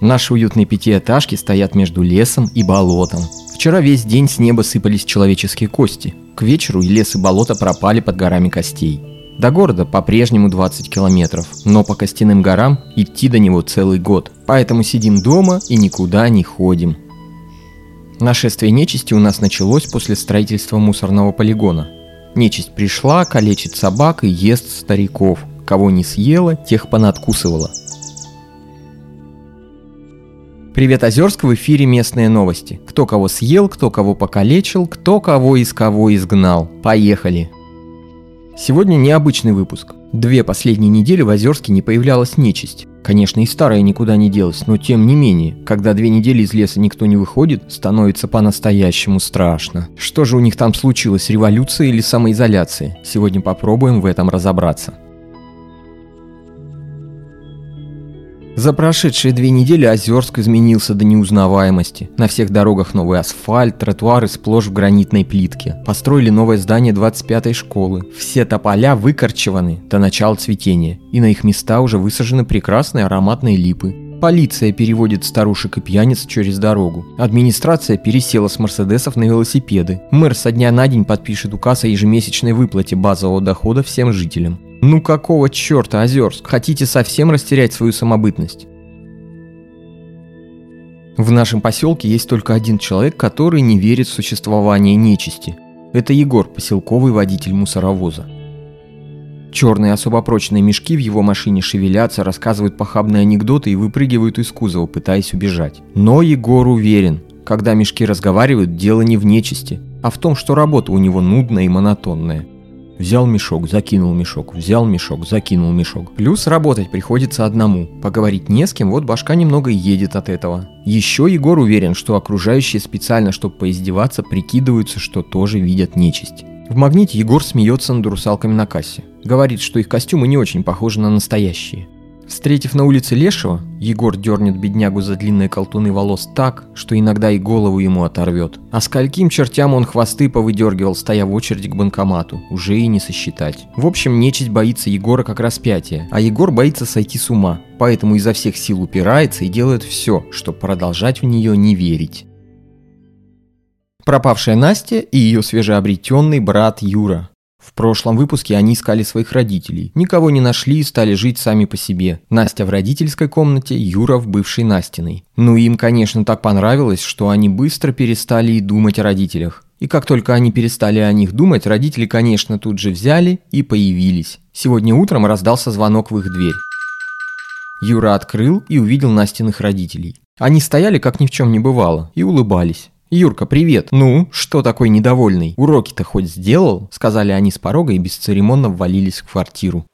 Наши уютные пятиэтажки стоят между лесом и болотом. Вчера весь день с неба сыпались человеческие кости. К вечеру и лес и болото пропали под горами костей. До города по-прежнему 20 километров, но по костяным горам идти до него целый год. Поэтому сидим дома и никуда не ходим. Нашествие нечисти у нас началось после строительства мусорного полигона. Нечисть пришла, калечит собак и ест стариков. Кого не съела, тех понадкусывала. Привет, Озерск, в эфире местные новости. Кто кого съел, кто кого покалечил, кто кого из кого изгнал. Поехали! Сегодня необычный выпуск. Две последние недели в Озерске не появлялась нечисть. Конечно, и старая никуда не делась, но тем не менее, когда две недели из леса никто не выходит, становится по-настоящему страшно. Что же у них там случилось, революция или самоизоляция? Сегодня попробуем в этом разобраться. За прошедшие две недели Озерск изменился до неузнаваемости. На всех дорогах новый асфальт, тротуары сплошь в гранитной плитке. Построили новое здание 25-й школы. Все тополя выкорчеваны до начала цветения, и на их места уже высажены прекрасные ароматные липы. Полиция переводит старушек и пьяниц через дорогу. Администрация пересела с Мерседесов на велосипеды. Мэр со дня на день подпишет указ о ежемесячной выплате базового дохода всем жителям. Ну какого черта, Озерск? Хотите совсем растерять свою самобытность? В нашем поселке есть только один человек, который не верит в существование нечисти. Это Егор, поселковый водитель мусоровоза. Черные особо прочные мешки в его машине шевелятся, рассказывают похабные анекдоты и выпрыгивают из кузова, пытаясь убежать. Но Егор уверен, когда мешки разговаривают, дело не в нечисти, а в том, что работа у него нудная и монотонная. Взял мешок, закинул мешок, взял мешок, закинул мешок. Плюс работать приходится одному. Поговорить не с кем, вот башка немного едет от этого. Еще Егор уверен, что окружающие специально, чтобы поиздеваться, прикидываются, что тоже видят нечисть. В магните Егор смеется над русалками на кассе. Говорит, что их костюмы не очень похожи на настоящие. Встретив на улице Лешего, Егор дернет беднягу за длинные колтуны волос так, что иногда и голову ему оторвет. А скольким чертям он хвосты повыдергивал, стоя в очереди к банкомату, уже и не сосчитать. В общем, нечисть боится Егора как распятие, а Егор боится сойти с ума, поэтому изо всех сил упирается и делает все, чтобы продолжать в нее не верить. Пропавшая Настя и ее свежеобретенный брат Юра. В прошлом выпуске они искали своих родителей. Никого не нашли и стали жить сами по себе. Настя в родительской комнате, Юра в бывшей Настиной. Ну им, конечно, так понравилось, что они быстро перестали и думать о родителях. И как только они перестали о них думать, родители, конечно, тут же взяли и появились. Сегодня утром раздался звонок в их дверь. Юра открыл и увидел Настиных родителей. Они стояли, как ни в чем не бывало, и улыбались. «Юрка, привет! Ну, что такой недовольный? Уроки-то хоть сделал?» Сказали они с порога и бесцеремонно ввалились в квартиру.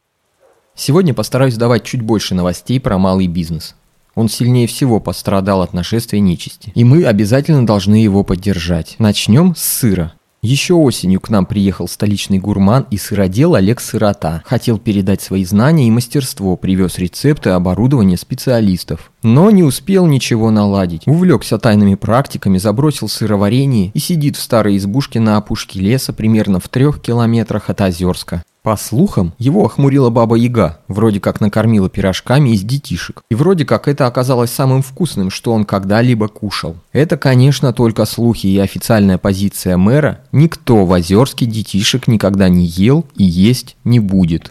Сегодня постараюсь давать чуть больше новостей про малый бизнес. Он сильнее всего пострадал от нашествия нечисти. И мы обязательно должны его поддержать. Начнем с сыра. Еще осенью к нам приехал столичный гурман и сыродел Олег Сырота. Хотел передать свои знания и мастерство, привез рецепты, оборудование специалистов. Но не успел ничего наладить. Увлекся тайными практиками, забросил сыроварение и сидит в старой избушке на опушке леса примерно в трех километрах от Озерска. По слухам, его охмурила баба Яга, вроде как накормила пирожками из детишек. И вроде как это оказалось самым вкусным, что он когда-либо кушал. Это, конечно, только слухи и официальная позиция мэра. Никто в Озерске детишек никогда не ел и есть не будет.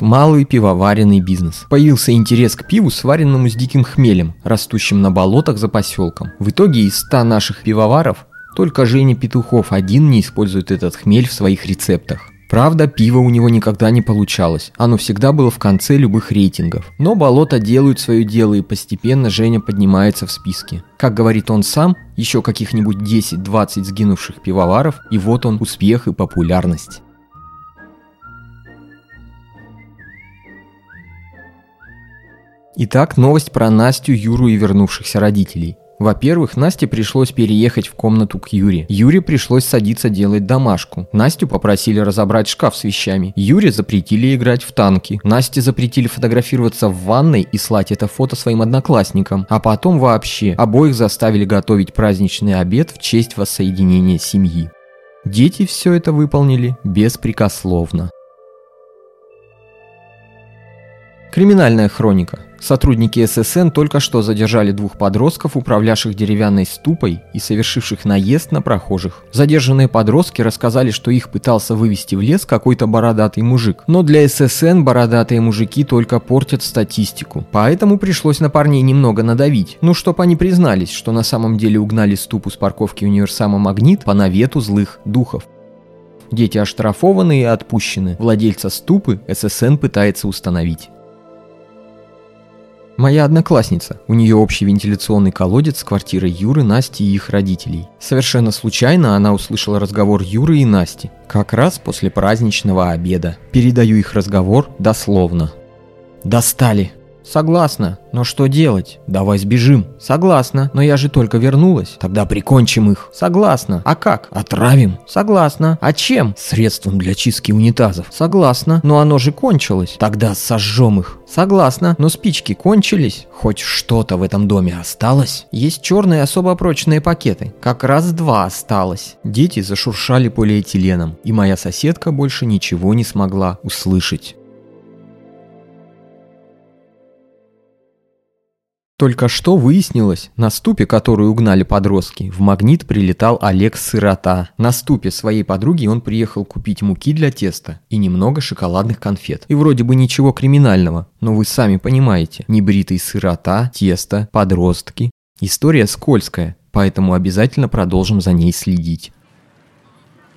Малый пивоваренный бизнес. Появился интерес к пиву, сваренному с диким хмелем, растущим на болотах за поселком. В итоге из 100 наших пивоваров только Женя Петухов один не использует этот хмель в своих рецептах. Правда, пиво у него никогда не получалось. Оно всегда было в конце любых рейтингов. Но болота делают свое дело, и постепенно Женя поднимается в списке. Как говорит он сам, еще каких-нибудь 10-20 сгинувших пивоваров, и вот он успех и популярность. Итак, новость про Настю, Юру и вернувшихся родителей. Во-первых, Насте пришлось переехать в комнату к Юре. Юре пришлось садиться делать домашку. Настю попросили разобрать шкаф с вещами. Юре запретили играть в танки. Насте запретили фотографироваться в ванной и слать это фото своим одноклассникам. А потом вообще обоих заставили готовить праздничный обед в честь воссоединения семьи. Дети все это выполнили беспрекословно. Криминальная хроника. Сотрудники ССН только что задержали двух подростков, управлявших деревянной ступой и совершивших наезд на прохожих. Задержанные подростки рассказали, что их пытался вывести в лес какой-то бородатый мужик. Но для ССН бородатые мужики только портят статистику. Поэтому пришлось на парней немного надавить. Ну, чтоб они признались, что на самом деле угнали ступу с парковки универсама «Магнит» по навету злых духов. Дети оштрафованы и отпущены. Владельца ступы ССН пытается установить. Моя одноклассница. У нее общий вентиляционный колодец с квартирой Юры, Насти и их родителей. Совершенно случайно она услышала разговор Юры и Насти. Как раз после праздничного обеда. Передаю их разговор дословно. «Достали!» Согласна, но что делать? Давай сбежим. Согласна, но я же только вернулась. Тогда прикончим их. Согласна. А как? Отравим. Согласна. А чем? Средством для чистки унитазов. Согласна, но оно же кончилось. Тогда сожжем их. Согласна, но спички кончились. Хоть что-то в этом доме осталось? Есть черные особо прочные пакеты. Как раз два осталось. Дети зашуршали полиэтиленом, и моя соседка больше ничего не смогла услышать. Только что выяснилось, на ступе, которую угнали подростки, в магнит прилетал Олег Сырота. На ступе своей подруги он приехал купить муки для теста и немного шоколадных конфет. И вроде бы ничего криминального, но вы сами понимаете, небритый сырота, тесто, подростки. История скользкая, поэтому обязательно продолжим за ней следить.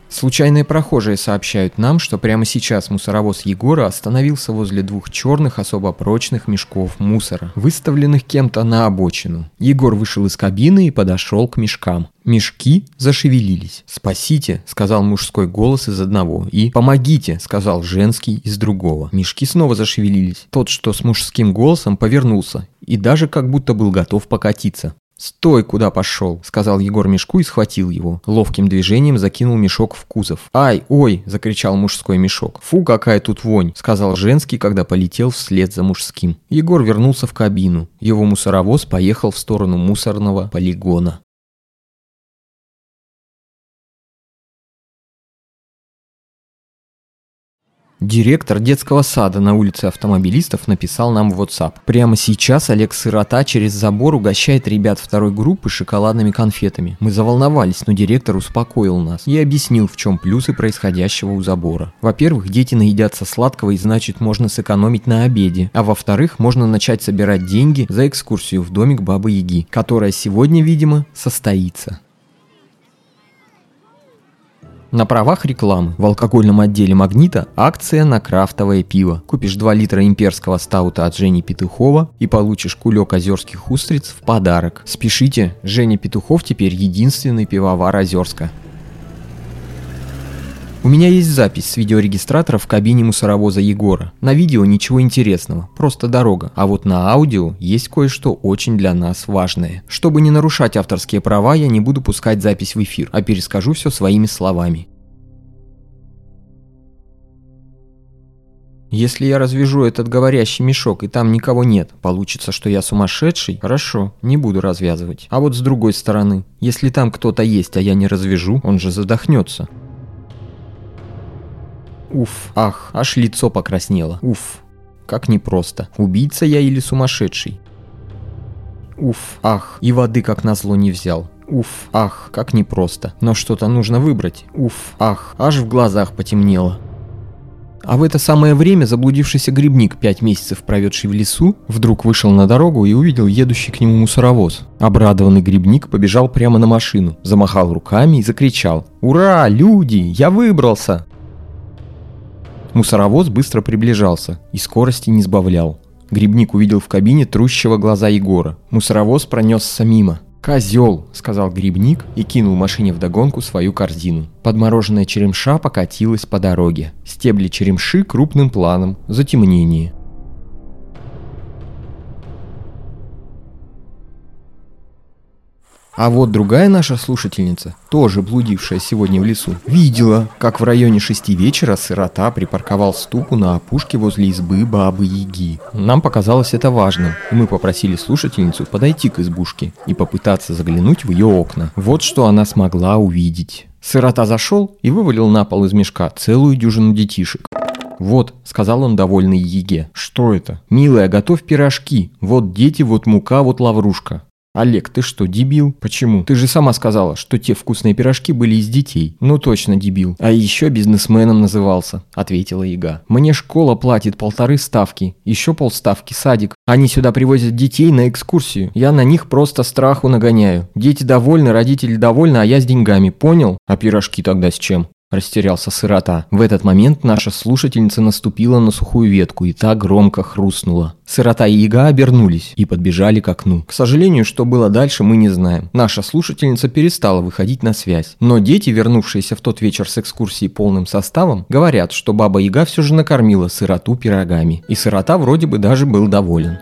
Случайные прохожие сообщают нам, что прямо сейчас мусоровоз Егора остановился возле двух черных особо прочных мешков мусора, выставленных кем-то на обочину. Егор вышел из кабины и подошел к мешкам. Мешки зашевелились. «Спасите», — сказал мужской голос из одного, и «помогите», — сказал женский из другого. Мешки снова зашевелились. Тот, что с мужским голосом, повернулся и даже как будто был готов покатиться. «Стой, куда пошел!» – сказал Егор мешку и схватил его. Ловким движением закинул мешок в кузов. «Ай, ой!» – закричал мужской мешок. «Фу, какая тут вонь!» – сказал женский, когда полетел вслед за мужским. Егор вернулся в кабину. Его мусоровоз поехал в сторону мусорного полигона. Директор детского сада на улице автомобилистов написал нам в WhatsApp. Прямо сейчас Олег Сырота через забор угощает ребят второй группы шоколадными конфетами. Мы заволновались, но директор успокоил нас и объяснил, в чем плюсы происходящего у забора. Во-первых, дети наедятся сладкого и значит можно сэкономить на обеде. А во-вторых, можно начать собирать деньги за экскурсию в домик Бабы Яги, которая сегодня, видимо, состоится. На правах рекламы в алкогольном отделе «Магнита» акция на крафтовое пиво. Купишь 2 литра имперского стаута от Жени Петухова и получишь кулек озерских устриц в подарок. Спешите, Женя Петухов теперь единственный пивовар Озерска. У меня есть запись с видеорегистратора в кабине мусоровоза Егора. На видео ничего интересного, просто дорога. А вот на аудио есть кое-что очень для нас важное. Чтобы не нарушать авторские права, я не буду пускать запись в эфир, а перескажу все своими словами. Если я развяжу этот говорящий мешок и там никого нет, получится, что я сумасшедший? Хорошо, не буду развязывать. А вот с другой стороны, если там кто-то есть, а я не развяжу, он же задохнется. Уф, ах, аж лицо покраснело. Уф, как непросто. Убийца я или сумасшедший? Уф, ах, и воды как назло не взял. Уф, ах, как непросто. Но что-то нужно выбрать. Уф, ах, аж в глазах потемнело. А в это самое время заблудившийся грибник, пять месяцев проведший в лесу, вдруг вышел на дорогу и увидел едущий к нему мусоровоз. Обрадованный грибник побежал прямо на машину, замахал руками и закричал «Ура, люди, я выбрался!» Мусоровоз быстро приближался и скорости не сбавлял. Грибник увидел в кабине трущего глаза Егора. Мусоровоз пронесся мимо. «Козел!» – сказал грибник и кинул машине вдогонку свою корзину. Подмороженная черемша покатилась по дороге. Стебли черемши крупным планом, затемнение. А вот другая наша слушательница, тоже блудившая сегодня в лесу, видела, как в районе шести вечера сирота припарковал ступу на опушке возле избы бабы Яги. Нам показалось это важным, и мы попросили слушательницу подойти к избушке и попытаться заглянуть в ее окна. Вот что она смогла увидеть. Сырота зашел и вывалил на пол из мешка целую дюжину детишек. «Вот», — сказал он довольный Еге. «Что это?» «Милая, готовь пирожки. Вот дети, вот мука, вот лаврушка». «Олег, ты что, дебил? Почему? Ты же сама сказала, что те вкусные пирожки были из детей». «Ну точно, дебил. А еще бизнесменом назывался», — ответила Яга. «Мне школа платит полторы ставки, еще полставки садик. Они сюда привозят детей на экскурсию. Я на них просто страху нагоняю. Дети довольны, родители довольны, а я с деньгами, понял? А пирожки тогда с чем?» Растерялся сырота. В этот момент наша слушательница наступила на сухую ветку и так громко хрустнула. Сырота и яга обернулись и подбежали к окну. К сожалению, что было дальше, мы не знаем. Наша слушательница перестала выходить на связь. Но дети, вернувшиеся в тот вечер с экскурсией полным составом, говорят, что баба Яга все же накормила сыроту пирогами. И сырота вроде бы даже был доволен.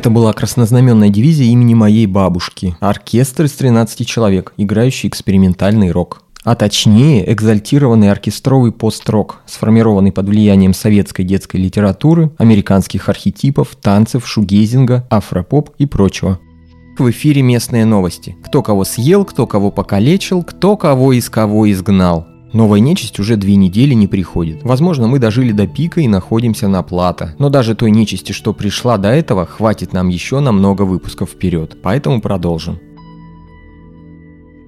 Это была краснознаменная дивизия имени моей бабушки. Оркестр из 13 человек, играющий экспериментальный рок. А точнее, экзальтированный оркестровый пост-рок, сформированный под влиянием советской детской литературы, американских архетипов, танцев, шугейзинга, афропоп и прочего. В эфире местные новости. Кто кого съел, кто кого покалечил, кто кого из кого изгнал. Новая нечисть уже две недели не приходит. Возможно, мы дожили до пика и находимся на плато. Но даже той нечисти, что пришла до этого, хватит нам еще на много выпусков вперед. Поэтому продолжим.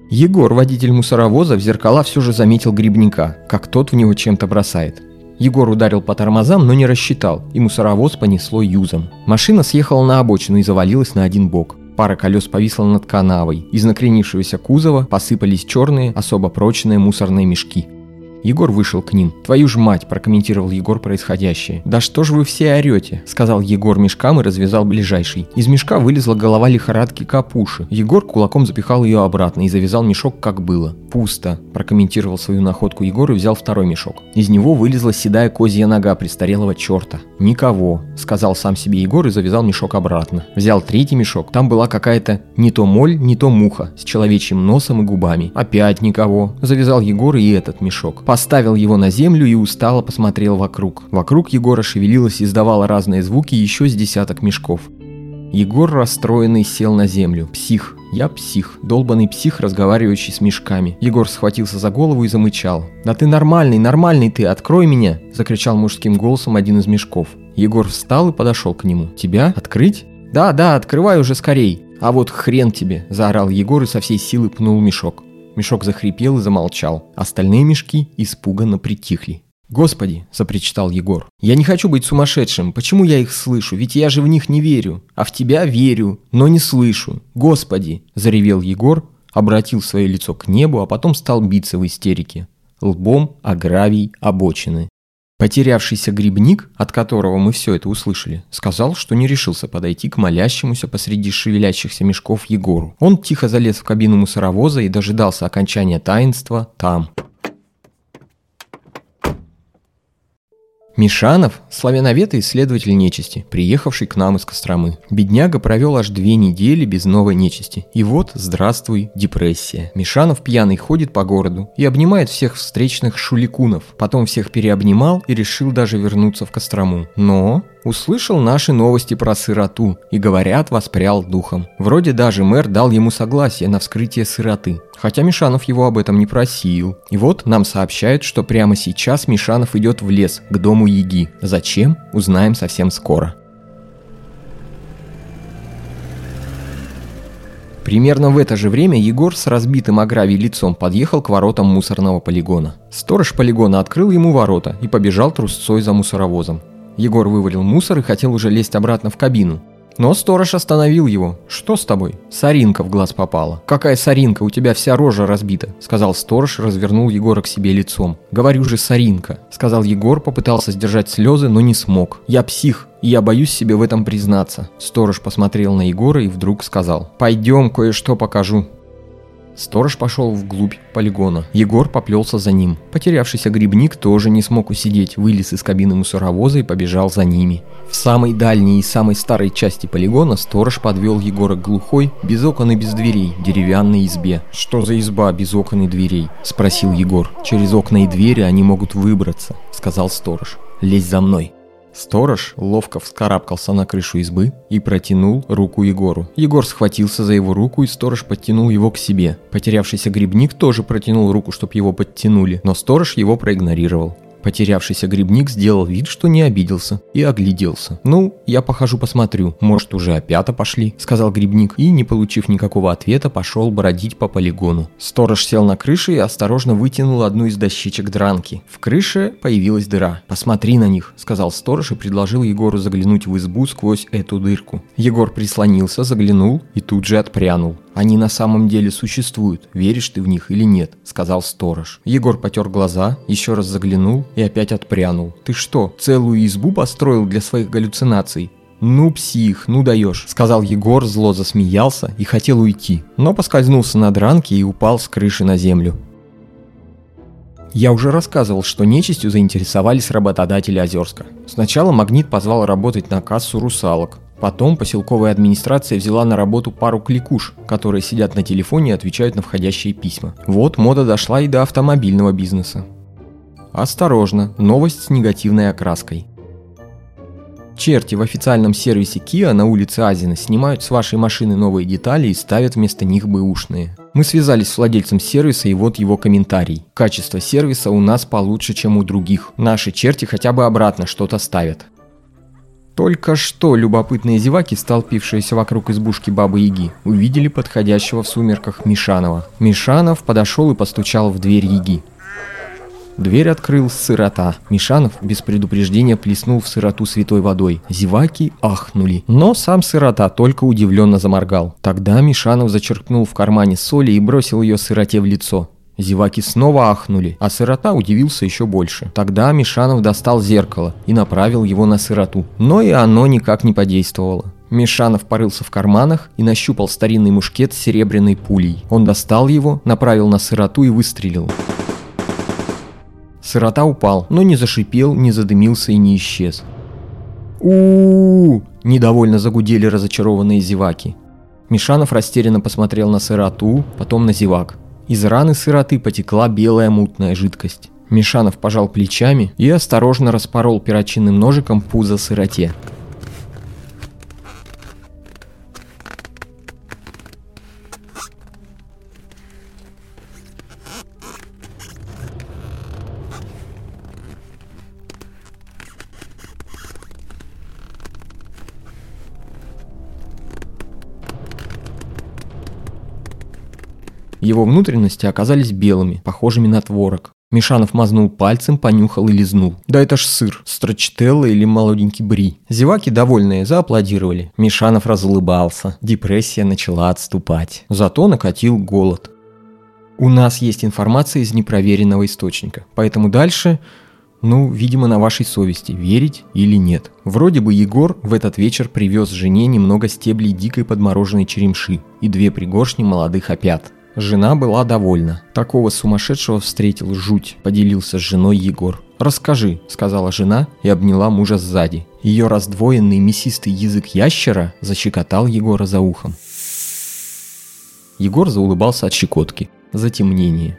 Егор, водитель мусоровоза, в зеркала все же заметил грибника, как тот в него чем-то бросает. Егор ударил по тормозам, но не рассчитал, и мусоровоз понесло юзом. Машина съехала на обочину и завалилась на один бок. Пара колес повисла над канавой. Из накренившегося кузова посыпались черные, особо прочные мусорные мешки. Егор вышел к ним. «Твою ж мать!» – прокомментировал Егор происходящее. «Да что ж вы все орете?» – сказал Егор мешкам и развязал ближайший. Из мешка вылезла голова лихорадки Капуши. Егор кулаком запихал ее обратно и завязал мешок, как было. «Пусто», – прокомментировал свою находку Егор и взял второй мешок. Из него вылезла седая козья нога престарелого черта. «Никого», – сказал сам себе Егор и завязал мешок обратно. Взял третий мешок. Там была какая-то не то моль, не то муха с человечьим носом и губами. Опять никого. Завязал Егор и этот мешок. Поставил его на землю и устало посмотрел вокруг. Вокруг Егора шевелилось и издавало разные звуки еще с десяток мешков. Егор расстроенный сел на землю. Псих. Я псих. Долбанный псих, разговаривающий с мешками. Егор схватился за голову и замычал. «Да ты нормальный, нормальный ты, открой меня!» Закричал мужским голосом один из мешков. Егор встал и подошел к нему. «Тебя? Открыть?» «Да, да, открывай уже скорей!» «А вот хрен тебе!» – заорал Егор и со всей силы пнул мешок. Мешок захрипел и замолчал. Остальные мешки испуганно притихли. «Господи!» – запричитал Егор. «Я не хочу быть сумасшедшим. Почему я их слышу? Ведь я же в них не верю. А в тебя верю, но не слышу. Господи!» – заревел Егор, обратил свое лицо к небу, а потом стал биться в истерике. Лбом о гравий обочины. Потерявшийся грибник, от которого мы все это услышали, сказал, что не решился подойти к молящемуся посреди шевелящихся мешков Егору. Он тихо залез в кабину мусоровоза и дожидался окончания таинства там. Мишанов – славяновед и исследователь нечисти, приехавший к нам из Костромы. Бедняга провел аж две недели без новой нечисти. И вот, здравствуй, депрессия. Мишанов пьяный ходит по городу и обнимает всех встречных шуликунов. Потом всех переобнимал и решил даже вернуться в Кострому. Но Услышал наши новости про сироту и, говорят, воспрял духом. Вроде даже мэр дал ему согласие на вскрытие сироты. Хотя Мишанов его об этом не просил. И вот нам сообщают, что прямо сейчас Мишанов идет в лес, к дому Еги. Зачем? Узнаем совсем скоро. Примерно в это же время Егор с разбитым о лицом подъехал к воротам мусорного полигона. Сторож полигона открыл ему ворота и побежал трусцой за мусоровозом. Егор вывалил мусор и хотел уже лезть обратно в кабину. Но сторож остановил его. «Что с тобой?» «Соринка в глаз попала». «Какая соринка? У тебя вся рожа разбита», — сказал сторож, развернул Егора к себе лицом. «Говорю же, соринка», — сказал Егор, попытался сдержать слезы, но не смог. «Я псих, и я боюсь себе в этом признаться». Сторож посмотрел на Егора и вдруг сказал. «Пойдем, кое-что покажу». Сторож пошел вглубь полигона. Егор поплелся за ним. Потерявшийся грибник тоже не смог усидеть, вылез из кабины мусоровоза и побежал за ними. В самой дальней и самой старой части полигона сторож подвел Егора к глухой, без окон и без дверей, деревянной избе. «Что за изба без окон и дверей?» – спросил Егор. «Через окна и двери они могут выбраться», – сказал сторож. «Лезь за мной». Сторож ловко вскарабкался на крышу избы и протянул руку Егору. Егор схватился за его руку, и сторож подтянул его к себе. Потерявшийся грибник тоже протянул руку, чтобы его подтянули, но сторож его проигнорировал. Потерявшийся грибник сделал вид, что не обиделся, и огляделся. «Ну, я похожу посмотрю, может уже опята пошли», — сказал грибник, и, не получив никакого ответа, пошел бродить по полигону. Сторож сел на крыше и осторожно вытянул одну из дощечек дранки. В крыше появилась дыра. «Посмотри на них», — сказал сторож и предложил Егору заглянуть в избу сквозь эту дырку. Егор прислонился, заглянул и тут же отпрянул. Они на самом деле существуют, веришь ты в них или нет», — сказал сторож. Егор потер глаза, еще раз заглянул и опять отпрянул. «Ты что, целую избу построил для своих галлюцинаций?» «Ну, псих, ну даешь», — сказал Егор, зло засмеялся и хотел уйти, но поскользнулся на дранке и упал с крыши на землю. Я уже рассказывал, что нечистью заинтересовались работодатели Озерска. Сначала Магнит позвал работать на кассу русалок, Потом поселковая администрация взяла на работу пару кликуш, которые сидят на телефоне и отвечают на входящие письма. Вот мода дошла и до автомобильного бизнеса. Осторожно, новость с негативной окраской. Черти в официальном сервисе Kia на улице Азина снимают с вашей машины новые детали и ставят вместо них бэушные. Мы связались с владельцем сервиса и вот его комментарий. Качество сервиса у нас получше, чем у других. Наши черти хотя бы обратно что-то ставят. Только что любопытные зеваки, столпившиеся вокруг избушки Бабы-Яги, увидели подходящего в сумерках Мишанова. Мишанов подошел и постучал в дверь Яги. Дверь открыл сырота. Мишанов без предупреждения плеснул в сыроту святой водой. Зеваки ахнули. Но сам сырота только удивленно заморгал. Тогда Мишанов зачерпнул в кармане соли и бросил ее сыроте в лицо. Зеваки снова ахнули, а сирота удивился еще больше. Тогда Мишанов достал зеркало и направил его на сироту. Но и оно никак не подействовало. Мишанов порылся в карманах и нащупал старинный мушкет с серебряной пулей. Он достал его, направил на сироту и выстрелил. Сирота упал, но не зашипел, не задымился и не исчез. у у, недовольно загудели разочарованные зеваки. Мишанов растерянно посмотрел на сироту, потом на зевак. Из раны сироты потекла белая мутная жидкость. Мишанов пожал плечами и осторожно распорол перочинным ножиком пузо сироте. Его внутренности оказались белыми, похожими на творог. Мишанов мазнул пальцем, понюхал и лизнул. Да это ж сыр, строчителла или молоденький бри. Зеваки, довольные, зааплодировали. Мишанов разулыбался. Депрессия начала отступать. Зато накатил голод. У нас есть информация из непроверенного источника, поэтому дальше Ну, видимо, на вашей совести, верить или нет. Вроде бы Егор в этот вечер привез жене немного стеблей дикой подмороженной черемши и две пригоршни молодых опят. Жена была довольна. Такого сумасшедшего встретил жуть, поделился с женой Егор. «Расскажи», — сказала жена и обняла мужа сзади. Ее раздвоенный мясистый язык ящера защекотал Егора за ухом. Егор заулыбался от щекотки. Затемнение.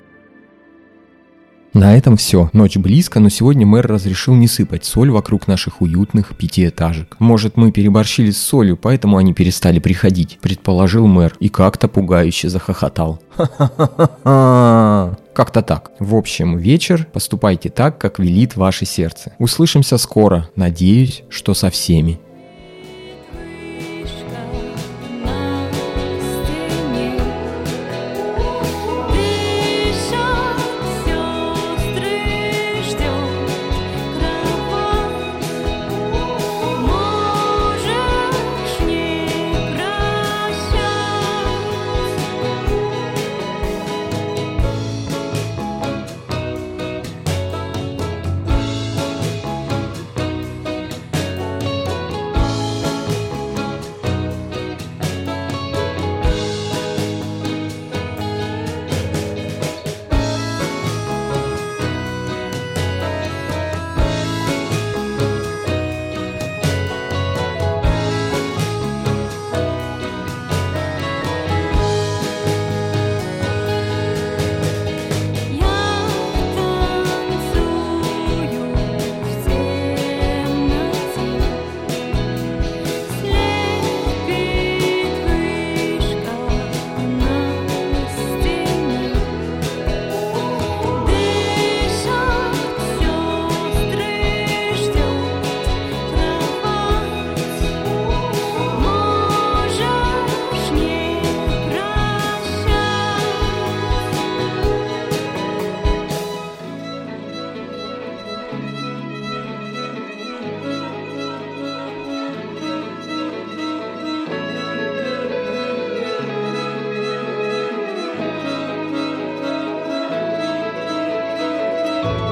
На этом все. Ночь близко, но сегодня мэр разрешил не сыпать соль вокруг наших уютных пятиэтажек. Может, мы переборщили с солью, поэтому они перестали приходить, предположил мэр и как-то пугающе захохотал. Как-то так. В общем, вечер поступайте так, как велит ваше сердце. Услышимся скоро. Надеюсь, что со всеми.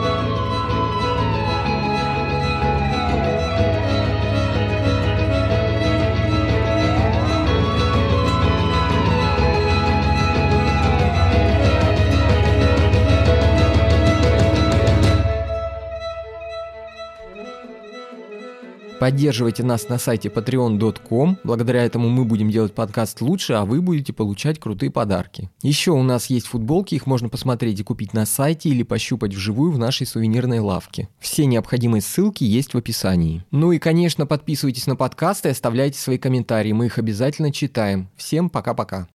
Bye. Поддерживайте нас на сайте patreon.com. Благодаря этому мы будем делать подкаст лучше, а вы будете получать крутые подарки. Еще у нас есть футболки, их можно посмотреть и купить на сайте или пощупать вживую в нашей сувенирной лавке. Все необходимые ссылки есть в описании. Ну и, конечно, подписывайтесь на подкаст и оставляйте свои комментарии, мы их обязательно читаем. Всем пока-пока.